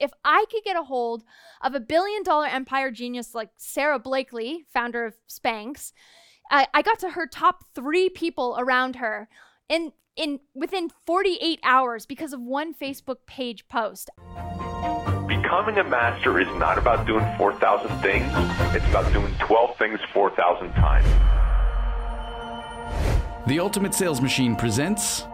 if I could get a hold of a billion dollar empire genius like Sara Blakely, founder of Spanx, I, I got to her top three people around her in in within 48 hours because of one Facebook page post. Becoming a master is not about doing 4,000 things. It's about doing 12 things 4,000 times. The Ultimate Sales Machine presents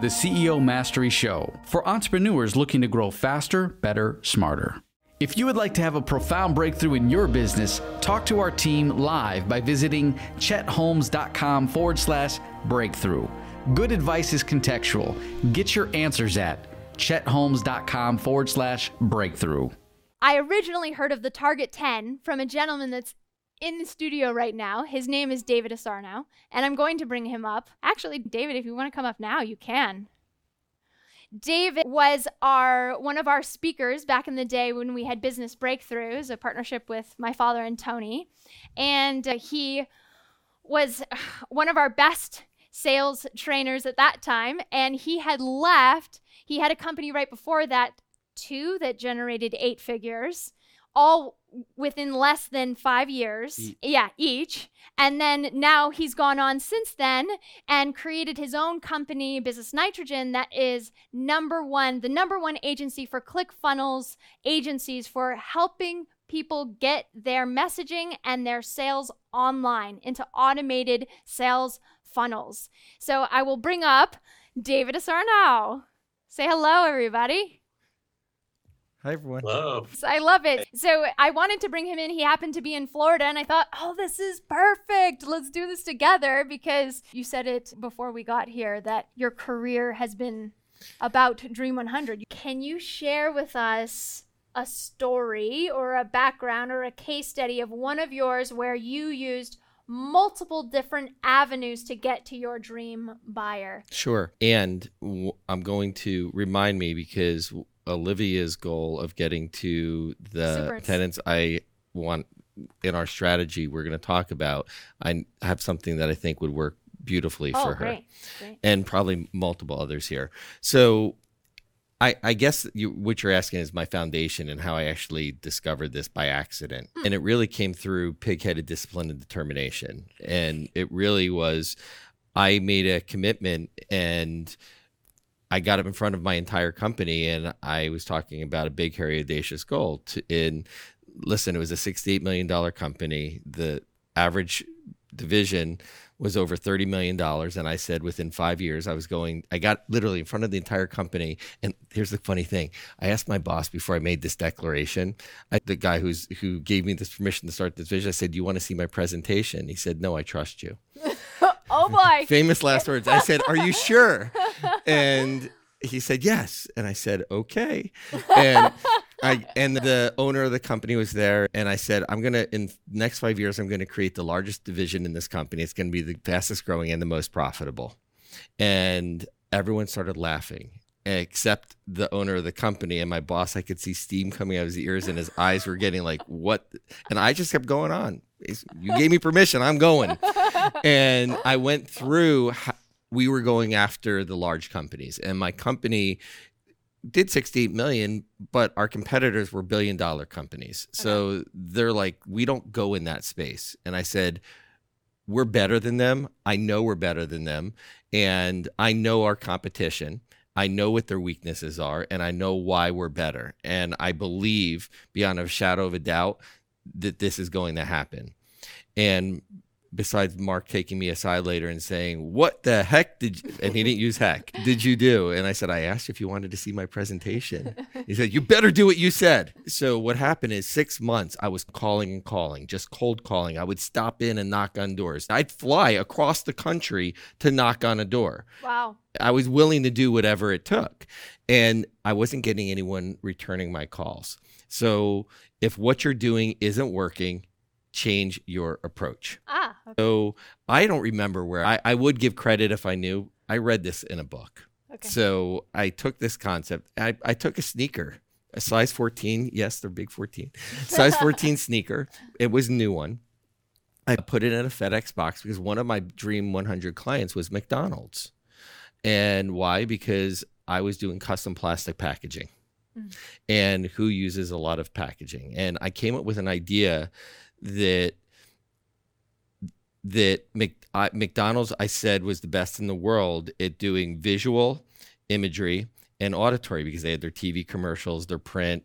the CEO Mastery Show for entrepreneurs looking to grow faster, better, smarter. If you would like to have a profound breakthrough in your business, talk to our team live by visiting chetholmes.com forward slash breakthrough. Good advice is contextual. Get your answers at chetholmes.com forward slash breakthrough. I originally heard of the Target 10 from a gentleman that's in the studio right now. His name is David Asarnow, and I'm going to bring him up. Actually, David, if you want to come up now, you can. David was our one of our speakers back in the day when we had business breakthroughs, a partnership with my father and Tony, and uh, he was one of our best sales trainers at that time and he had left. He had a company right before that two that generated 8 figures all within less than five years. E- yeah, each. And then now he's gone on since then and created his own company, Business Nitrogen, that is number one, the number one agency for ClickFunnels agencies for helping people get their messaging and their sales online into automated sales funnels. So I will bring up David Asarnow. Say hello, everybody. Hi, everyone. Hello. I love it. So I wanted to bring him in. He happened to be in Florida, and I thought, oh, this is perfect. Let's do this together because you said it before we got here that your career has been about Dream 100. Can you share with us a story or a background or a case study of one of yours where you used multiple different avenues to get to your dream buyer? Sure. And w- I'm going to remind me because Olivia's goal of getting to the Super. tenants I want in our strategy we're going to talk about, I have something that I think would work beautifully oh, for her great. great. and probably multiple others here. So I, I guess you, what you're asking is my foundation and how I actually discovered this by accident. Hmm. And it really came through pig-headed discipline and determination. And it really was, I made a commitment and I got up in front of my entire company and I was talking about a big, hairy, audacious goal. To, in listen, it was a $68 million company. The average division was over $30 million. And I said within five years, I was going, I got literally in front of the entire company. And here's the funny thing I asked my boss before I made this declaration, I, the guy who's who gave me this permission to start this vision, I said, Do you want to see my presentation? He said, No, I trust you. Oh boy. Famous last words. I said, Are you sure? And he said, Yes. And I said, Okay. And I and the owner of the company was there, and I said, "I'm gonna in the next five years, I'm gonna create the largest division in this company. It's gonna be the fastest growing and the most profitable." And everyone started laughing, except the owner of the company and my boss. I could see steam coming out of his ears, and his eyes were getting like, "What?" And I just kept going on. You gave me permission. I'm going, and I went through. We were going after the large companies, and my company did 68 million but our competitors were billion dollar companies so okay. they're like we don't go in that space. And i said we're better than them. I know we're better than them. And i know our competition. I know what their weaknesses are. And i know why we're better. And i believe beyond a shadow of a doubt that this is going to happen. And besides Mark taking me aside later and saying, "What the heck did?" You, and he didn't use "heck." Did you do? And I said, "I asked if you wanted to see my presentation." He said, "You better do what you said." So what happened is six months I was calling and calling, just cold calling. I would stop in and knock on doors. I'd fly across the country to knock on a door. Wow. I was willing to do whatever it took, and I wasn't getting anyone returning my calls. So if what you're doing isn't working, change your approach. Ah. Okay. So I don't remember where I, I would give credit if I knew. I read this in a book. Okay. So I took this concept. I, I took a sneaker, a size 14. Yes, they're big 14. Size 14 sneaker. It was a new one. I put it in a FedEx box because one of my Dream 100 clients was McDonald's. And why? Because I was doing custom plastic packaging. Mm. and who uses a lot of packaging. And I came up with an idea that that Mc, I, McDonald's I said was the best in the world at doing visual imagery and auditory because they had their TV commercials, their print,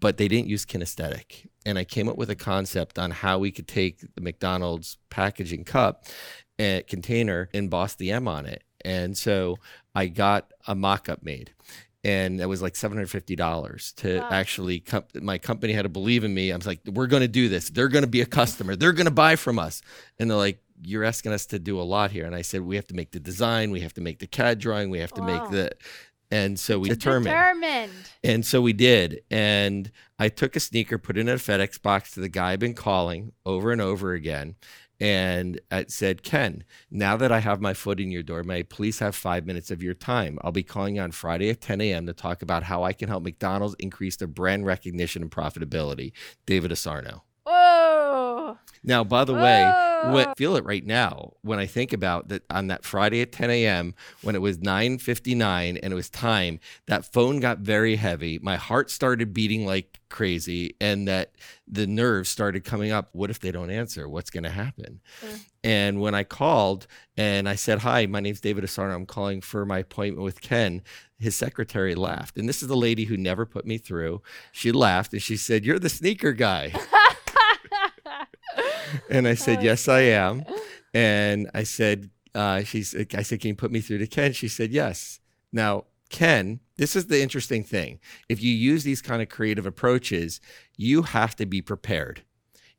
but they didn't use kinesthetic. And I came up with a concept on how we could take the McDonald's packaging cup and container and emboss the M on it. And so I got a mock-up made and it was like $750 to Wow. actually com- my company had to believe in me i was like we're going to do this they're going to be a customer they're going to buy from us and they're like you're asking us to do a lot here and i said we have to make the design we have to make the cad drawing we have to Wow. make the and so we determined Determined. and so we did. And I took a sneaker, put it in a FedEx box to the guy I've been calling over and over again. And it said, Ken, now that I have my foot in your door, may I please have five minutes of your time? I'll be calling you on Friday at 10 a.m. to talk about how I can help McDonald's increase their brand recognition and profitability. David Asarnow. Whoa. Now, by the way, Whoa. what I feel it right now when I think about that on that Friday at 10 a.m. when it was 9:59 and it was time, that phone got very heavy. My heart started beating like crazy, and that the nerves started coming up. What if they don't answer? What's going to happen? Mm. And when I called and I said, "Hi, my name's David Asarnow. I'm calling for my appointment with Ken." His secretary laughed, and this is the lady who never put me through. She laughed and she said, "You're the sneaker guy." And I said, "Yes, I am." And I said, uh, "She's." I said, "Can you put me through to Ken?" She said, "Yes." Now, Ken, this is the interesting thing. If you use these kind of creative approaches, you have to be prepared.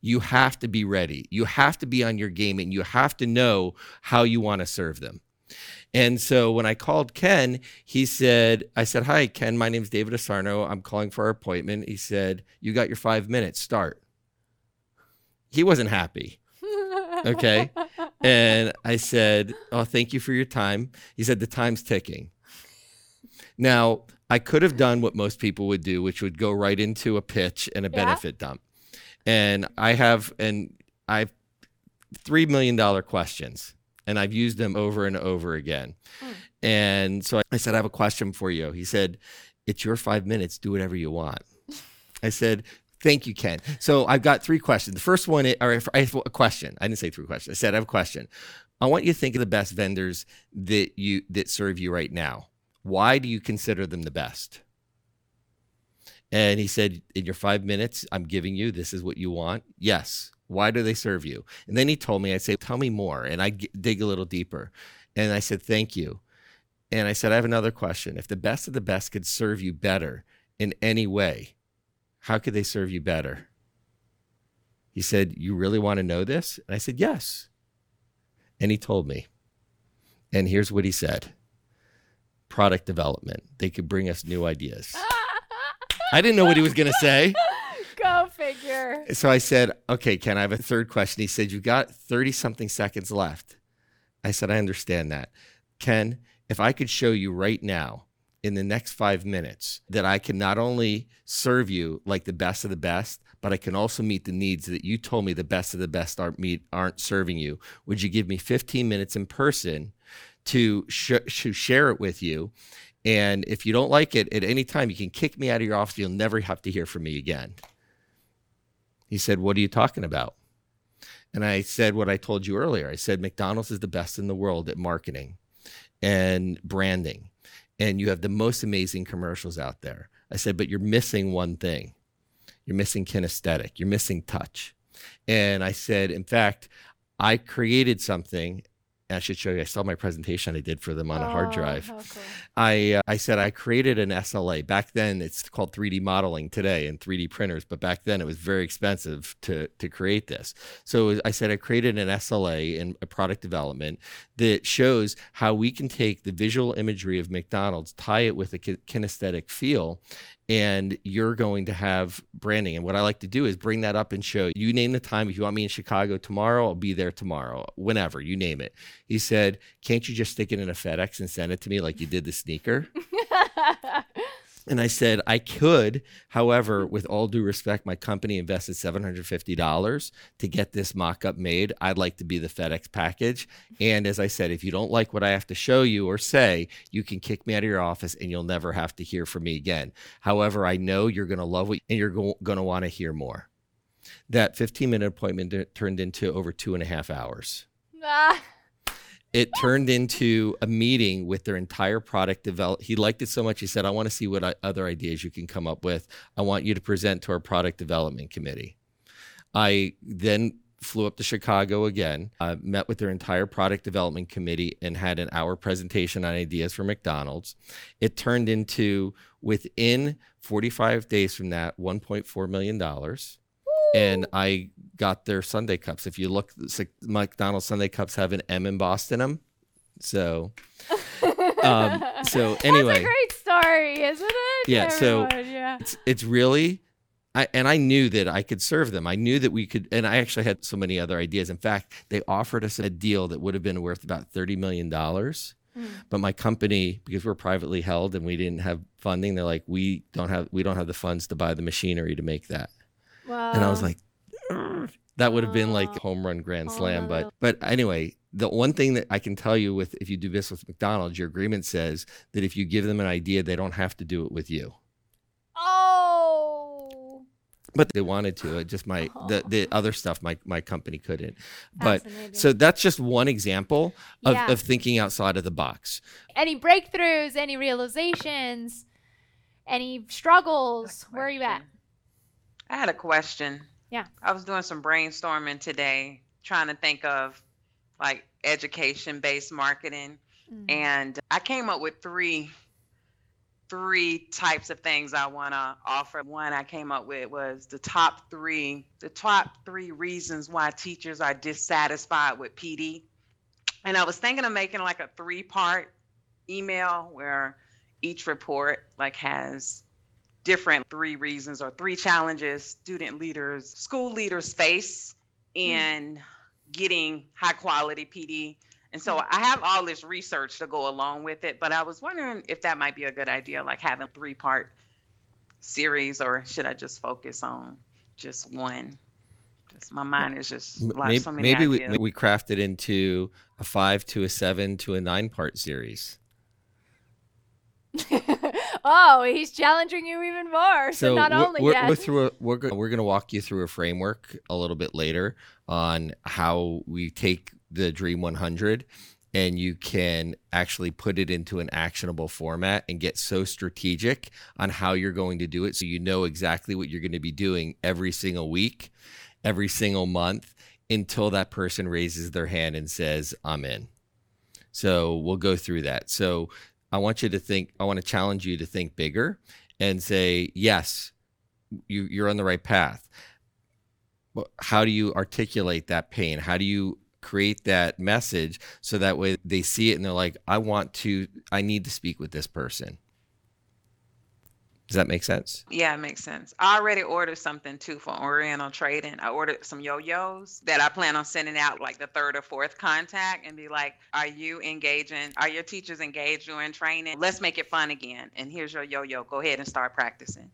You have to be ready. You have to be on your game, and you have to know how you want to serve them. And so when I called Ken, he said, I said, Hi, Ken, my name's David Asarnow. I'm calling for our appointment. He said, You got your five minutes, start. He wasn't happy. Okay. and I said, Oh, thank you for your time. He said, The time's ticking. Now, I could have done what most people would do, which would go right into a pitch and a Yeah. benefit dump. And I have, and I've $3 million questions and I've used them over and over again. Hmm. And so I said, I have a question for you. He said, It's your five minutes. Do whatever you want. I said, Thank you, Ken. So I've got three questions. The first one, i- or I have a question. I didn't say three questions. I said I have a question. I want you to think of the best vendors that you that serve you right now. Why do you consider them the best? And he said, In your five minutes, I'm giving you this is what you want. Yes. Why do they serve you? And then he told me, I'd say, Tell me more. And I dig a little deeper. And I said, Thank you. And I said, I have another question. If the best of the best could serve you better in any way, how could they serve you better? He said, You really want to know this? And I said, Yes. And he told me. And here's what he said product development. They could bring us new ideas. I didn't know what he was going to say. Go figure. So I said, Okay, Ken, I have a third question. He said, You got 30 something seconds left. I said, I understand that. Ken, if I could show you right now in the next five minutes that I can not only serve you like the best of the best, but I can also meet the needs that you told me the best of the best aren't meet aren't serving you. Would you give me 15 minutes in person to sh- to share it with you? And if you don't like it at any time, you can kick me out of your office. You'll never have to hear from me again. He said, What are you talking about? And I said what I told you earlier. I said, McDonald's is the best in the world at marketing and branding. And you have the most amazing commercials out there. I said, but you're missing one thing. You're missing kinesthetic. You're missing touch. And I said, in fact, I created something. And I should show you. I saw my presentation I did for them on a hard Oh, drive. cool. I uh, I said I created an SLA. Back then, it's called 3D modeling today and 3D printers, but back then it was very expensive to to create this. So I said I created an SLA in a product development that shows how we can take the visual imagery of McDonald's, tie it with a kinesthetic feel, and you're going to have branding. And what I like to do is bring that up and show you name the time. If you want me in Chicago tomorrow, I'll be there tomorrow, whenever you name it. He said, Can't you just stick it in a FedEx and send it to me like you did the sneaker? And I said, I could. However, with all due respect, my company invested $750 to get this mock up made. I'd like to be the FedEx package. And as I said, if you don't like what I have to show you or say, you can kick me out of your office and you'll never have to hear from me again. However, I know you're going to love it and you're go- going to want to hear more. That 15 minute appointment turned into over two and a half hours Ah, it turned into a meeting with their entire product develop he liked it so much he said i want to see what I, other ideas you can come up with. I want you to present to our product development committee. I then flew up to chicago again uh, met with their entire product development committee and had an hour presentation on ideas for mcdonald's. It turned into within 45 days from that 1.4 million dollars. And I got their sundae cups. If you look, like McDonald's sundae cups have an M embossed in them. So, um, so That's anyway, a great story, isn't it? Yeah, so- yeah. it's it's really, I and I knew that I could serve them. I knew that we could, and I actually had so many other ideas. In fact, they offered us a deal that would have been worth about thirty million dollars. Hmm. But my company, because we're privately held and we didn't have funding, they're like, we don't have we don't have the funds to buy the machinery to make that. Wow. And I was like. That would have been like Oh. home run grand Oh, slam. no. But but anyway, the one thing that I can tell you with if you do business with McDonald's, your agreement says that if you give them an idea, they don't have to do it with you. oh, But they wanted to. It just my the, oh. the other stuff my my company couldn't. But so that's just one example of, Yeah. of thinking outside of the box. any breakthroughs, any realizations, any struggles? Where are you at? I had a question. Yeah. I was doing some brainstorming today, trying to think of like education based marketing. Mm. And I came up with three three types of things I want to offer. One I came up with was the top 3 the top 3 reasons why teachers are dissatisfied with PD. And I was thinking of making like a three part email where each report like has different three reasons or three challenges student leaders, school leaders face hmm. in getting high quality PD. And so hmm. I have all this research to go along with it, but I was wondering if that might be a good idea, like having three part series, or should I just focus on just one? Just my mind is just like Maybe, so many maybe we, ideas. maybe we craft it into a five to a seven to a nine part series. oh, he's challenging you even more. So, not we're- only we're, yes. we're through a, we're go- we're going to walk you through a framework a little bit later on how we take the Dream 100 and you can actually put it into an actionable format and get so strategic on how you're going to do it so you know exactly what you're going to be doing every single week, every single month until that person raises their hand and says, "I'm in." So we'll go through that. So I want you to think, I want to challenge you to think bigger and say, yes, you, you're on the right path. But how do you articulate that pain? How do you create that message so that way they see it and they're like, I want to, I need to speak with this person? Does that make sense? Yeah, it makes sense. I already ordered something too for Oriental Trading. I ordered some yo-yos that I plan on sending out like the third or fourth contact and be like, "Are you engaging? Are your teachers engaged during training? Let's make it fun again. And here's your yo-yo. Go ahead and start practicing."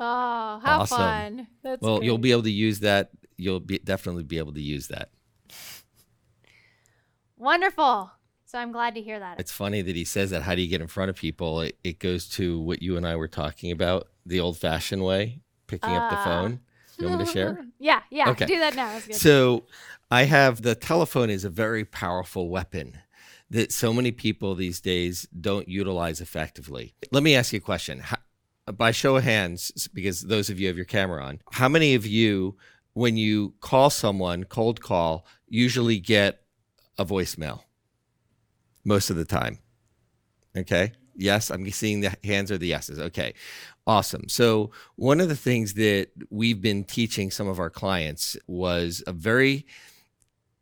oh, how Awesome. fun. That's well, you'll be able to use that. You'll be definitely be able to use that. wonderful. So I'm glad to hear that. It's funny that he says that. How do you get in front of people? It, it goes to what you and I were talking about, the old fashioned way, picking up the Ah. phone. You want me to share? yeah, yeah. Okay. Do that now. So I have the telephone is a very powerful weapon that so many people these days don't utilize effectively. Let me ask you a question. How, by show of hands, because those of you have your camera on, how many of you, when you call someone, cold call, usually get a voicemail? Most of the time. Okay. Yes, I'm seeing the hands are the yeses. Okay. Awesome. So, one of the things that we've been teaching some of our clients was a very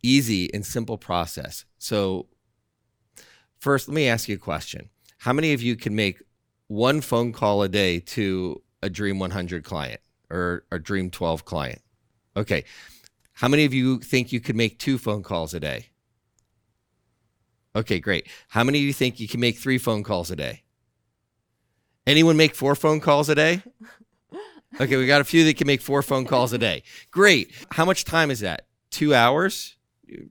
easy and simple process. So, first, let me ask you a question. How many of you can make one phone call a day to a Dream 100 client or a Dream 12 client? Okay. How many of you think you could make two phone calls a day? Okay, great. How many of you think you can make three phone calls a day? Anyone make four phone calls a day? Okay, we got a few that can make four phone calls a day. Great. How much time is that? Two hours?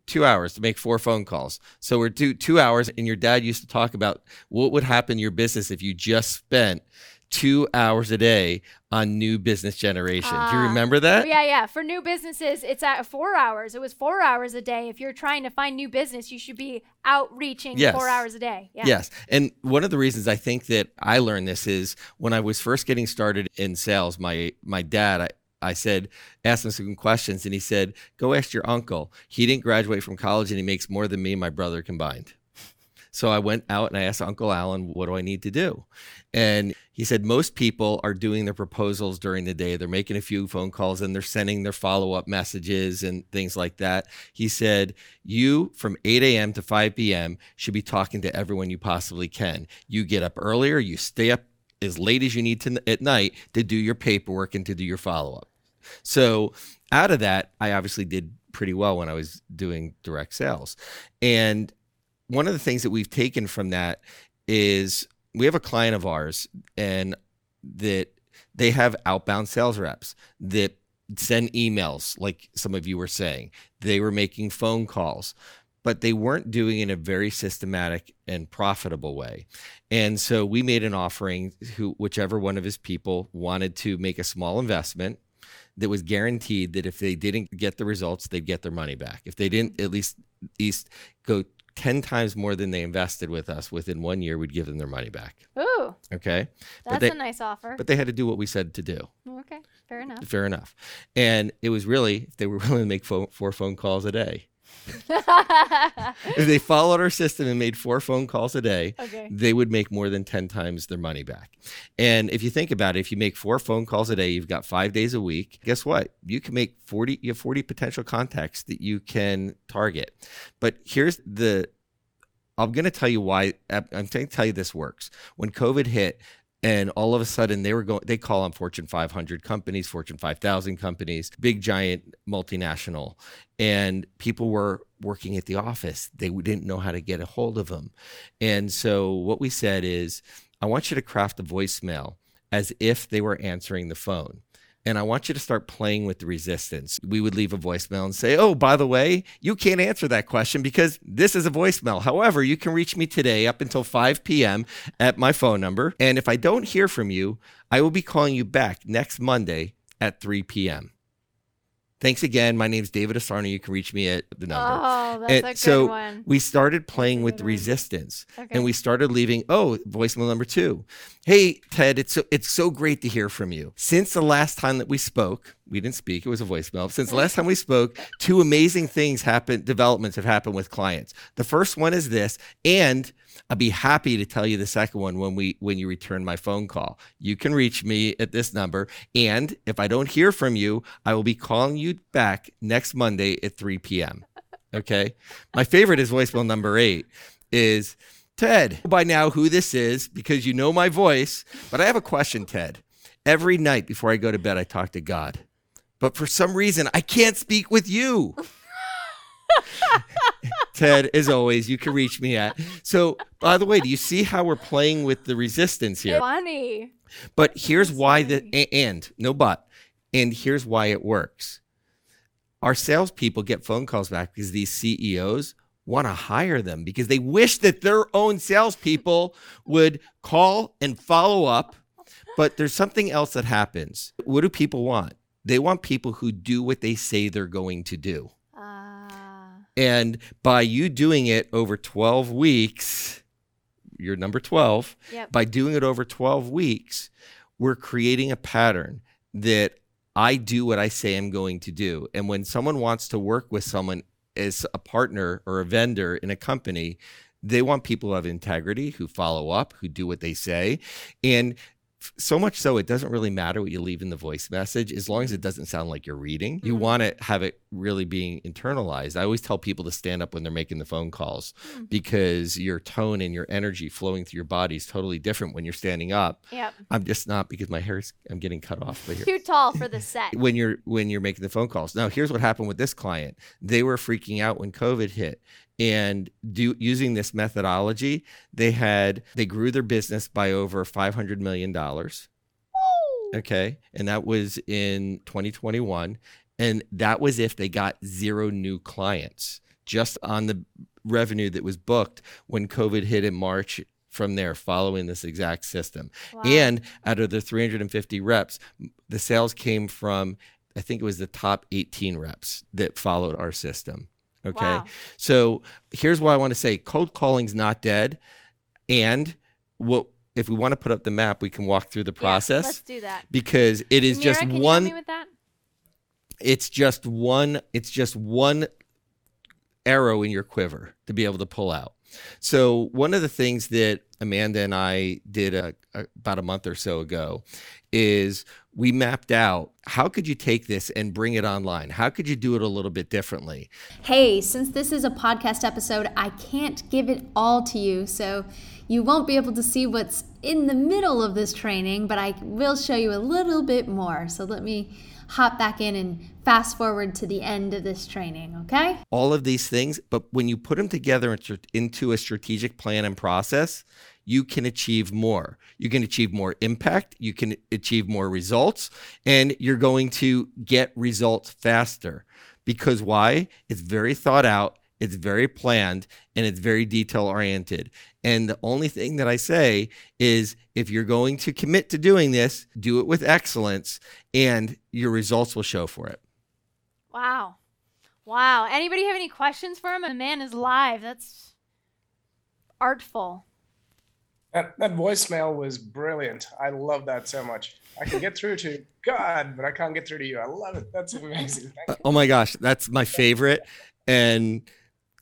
Two hours to make four phone calls. So we're two two hours, and your dad used to talk about what would happen in your business if you just spent two hours a day on new business generation. Do you Ah. remember that? Yeah, yeah. For new businesses, it's at four hours. It was four hours a day. If you're trying to find new business, you should be outreaching Yes. four hours a day. Yeah. Yes. And one of the reasons I think that I learned this is when I was first getting started in sales, my my dad, I, I said, asked him some questions and he said, Go ask your uncle. He didn't graduate from college and he makes more than me and my brother combined. So I went out and I asked Uncle Alan, what do I need to do? And he said, most people are doing their proposals during the day. They're making a few phone calls and they're sending their follow up messages and things like that. He said, you from 8 a.m. to 5 p.m. should be talking to everyone you possibly can. You get up earlier, you stay up as late as you need to at night to do your paperwork and to do your follow up. So out of that, I obviously did pretty well when I was doing direct sales. And one of the things that we've taken from that is we have a client of ours and that they have outbound sales reps that send emails like some of you were saying. They were making phone calls but they weren't doing it in a very systematic and profitable way. And so we made an offering who whichever one of his people wanted to make a small investment that was guaranteed that if they didn't get the results they'd get their money back. If they didn't at least at least go 10 times more than they invested with us within one year we'd give them their money back. Ooh, okay? That's they- a nice offer. but they had to do what we said to do. Okay, fair enough. fair enough. And it was really if they were willing to make four phone calls a day if they followed our system and made four phone calls a day okay. they would make more than 10 times their money back. And if you think about it, if you make four phone calls a day, you've got five days a week. Guess what? You can make 40, you have 40 potential contacts that you can target. But here's the, I'm going to tell you why, I'm going to tell you this works. When COVID hit, and all of a sudden they were going they call on fortune 500 companies fortune 5000 companies big giant multinational. And people were working at the office. They didn't know how to get a hold of them and so what we said is i want you to craft a voicemail as if they were answering the phone and I want you to start playing with the resistance. We would leave a voicemail and say, Oh, by the way, you can't answer that question because this is a voicemail. However, you can reach me today up until 5 p.m. at my phone number. And if I don't hear from you, I will be calling you back next Monday at 3 p.m. Thanks again. My name is David Asarnow. You can reach me at the number. Oh, that's And a good so one. we started playing with one. resistance Okay. and we started leaving oh voicemail number two hey ted it's so, it's so great to hear from you since the last time that we spoke we didn't speak it was a voicemail since the last time we spoke two amazing things happened developments have happened with clients the first one is this and i'll be happy to tell you the second one when we when you return my phone call you can reach me at this number and if i don't hear from you i will be calling you back next monday at 3 p.m okay my favorite is voicemail number eight is Ted. By now, who this is because you know my voice, but I have a question, Ted. Every night before I go to bed, I talk to God, but for some reason, I can't speak with you. Ted, as always, you can reach me at. So, by the way, do you see how we're playing with the resistance here? Funny. But here's why the and no but, and here's why it works. Our salespeople get phone calls back because these CEOs want to hire them because they wish that their own salespeople would call and follow up. But there's something else that happens. What do people want? They want people who do what they say they're going to do. And by you doing it over 12 weeks, you're number 12 Yep. by doing it over 12 weeks, we're creating a pattern that I do what I say I'm going to do. And when someone wants to work with someone as a partner or a vendor in a company, they want people of integrity, who follow up, who do what they say. And so much so, it doesn't really matter what you leave in the voice message as long as it doesn't sound like you're reading. You Mhm. want to have it really being internalized. I always tell people to stand up when they're making the phone calls Mm. because your tone and your energy flowing through your body is totally different when you're standing up. Yep. I'm just not because my hair's I'm getting cut off. But here, Too tall for the set. when you're when you're making the phone calls. Now, here's what happened with this client. They were freaking out when COVID hit, and do using this methodology, they had they grew their business by over 500 million dollars. Okay. And that was in 2021. And that was if they got zero new clients just on the revenue that was booked when COVID hit in March from there following this exact system. Wow. And out of the 350 reps, the sales came from, I think it was the top 18 reps that followed our system. Okay. Wow. So here's what I want to say cold calling's not dead. And what if we want to put up the map, we can walk through the Yeah, process let's do that. because it is Mira, just can you help one me with that? it's just one it's just one arrow in your quiver to be able to pull out so one of the things that amanda and i did a, a- about a month or so ago is we mapped out how could you take this and bring it online how could you do it a little bit differently Hey, since this is a podcast episode, I can't give it all to you, so you won't be able to see what's in the middle of this training, but I will show you a little bit more. So let me hop back in and fast forward to the end of this training, okay? all of these things but when you put them together into- a strategic plan and process you can achieve more. You can achieve more impact you can achieve more results and you're going to get results faster. Because why? It's very thought out it's very planned and it's very detail oriented and the only thing that i say is if you're going to commit to doing this do it with excellence and your results will show for it Wow. Wow. Anybody have any questions for him? The man is live. That's artful. That, that voicemail was brilliant. I love that so much. I can get through to God, but I can't get through to you. I love it. That's amazing. Thank. Oh my gosh, that's my favorite, and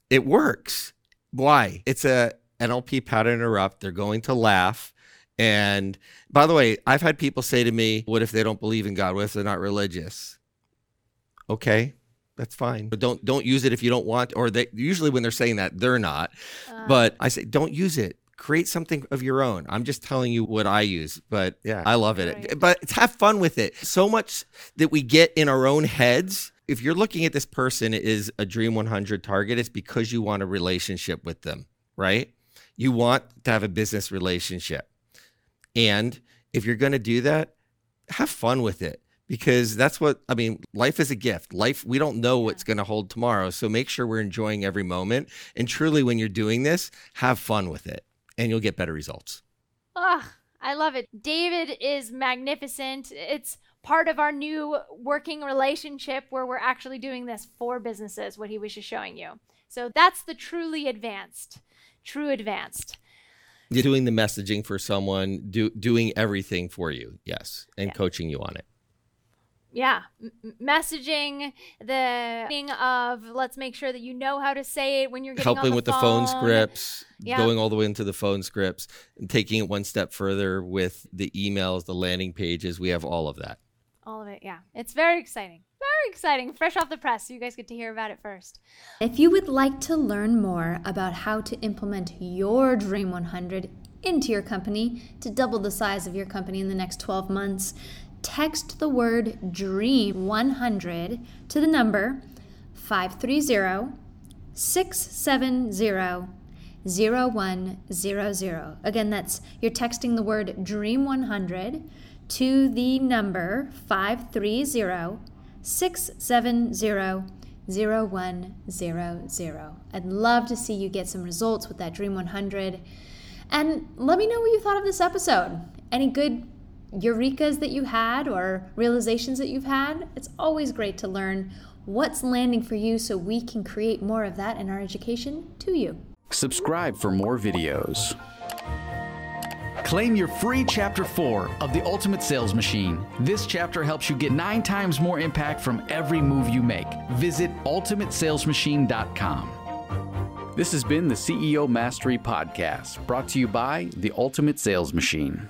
it works. Why? It's a NLP pattern interrupt. They're going to laugh. And by the way, I've had people say to me, "What if they don't believe in God? What if they're not religious?" Okay, that's fine, but don't don't use it if you don't want. Or they usually when they're saying that they're not. Uh, But I say, don't use it. Create something of your own. I'm just telling you what I use, but yeah, I love it. Right. But it's have fun with it. So much that we get in our own heads. If you're looking at this person is a Dream 100 target, it's because you want a relationship with them, right? You want to have a business relationship. And if you're going to do that, have fun with it because that's what I mean. Life is a gift. Life, we don't know what's going to hold tomorrow. So make sure we're enjoying every moment. And truly, when you're doing this, have fun with it and you'll get better results. Ugh, I love it. David is magnificent. It's part of our new working relationship where we're actually doing this for businesses, what he was just showing you. So that's the truly advanced, true advanced. You're doing the messaging for someone, do, doing everything for you. Yes. And Yeah. coaching you on it. Yeah, M- messaging, the thing of let's make sure that you know how to say it when you're getting on helping the with the phone scripts, Yeah. going all the way into the phone scripts, and taking it one step further with the emails, the landing pages. We have all of that. All of it, yeah. It's very exciting. Exciting. Fresh off the press, so you guys get to hear about it first. If you would like to learn more about how to implement your Dream 100 into your company to double the size of your company in the next 12 months, text the word DREAM 100 to the number 530 670 0100. Again, that's you're texting the word DREAM 100 to the number 530 670 0100. I'd love to see you get some results with that Dream 100. And let me know what you thought of this episode. Any good eurekas that you had or realizations that you've had? It's always great to learn what's landing for you so we can create more of that in our education to you. Subscribe for more videos. Claim your free chapter 4 of The Ultimate Sales Machine. This chapter helps you get 9 times more impact from every move you make. Visit ultimatesalesmachine.com. This has been the CEO Mastery Podcast, brought to you by The Ultimate Sales Machine.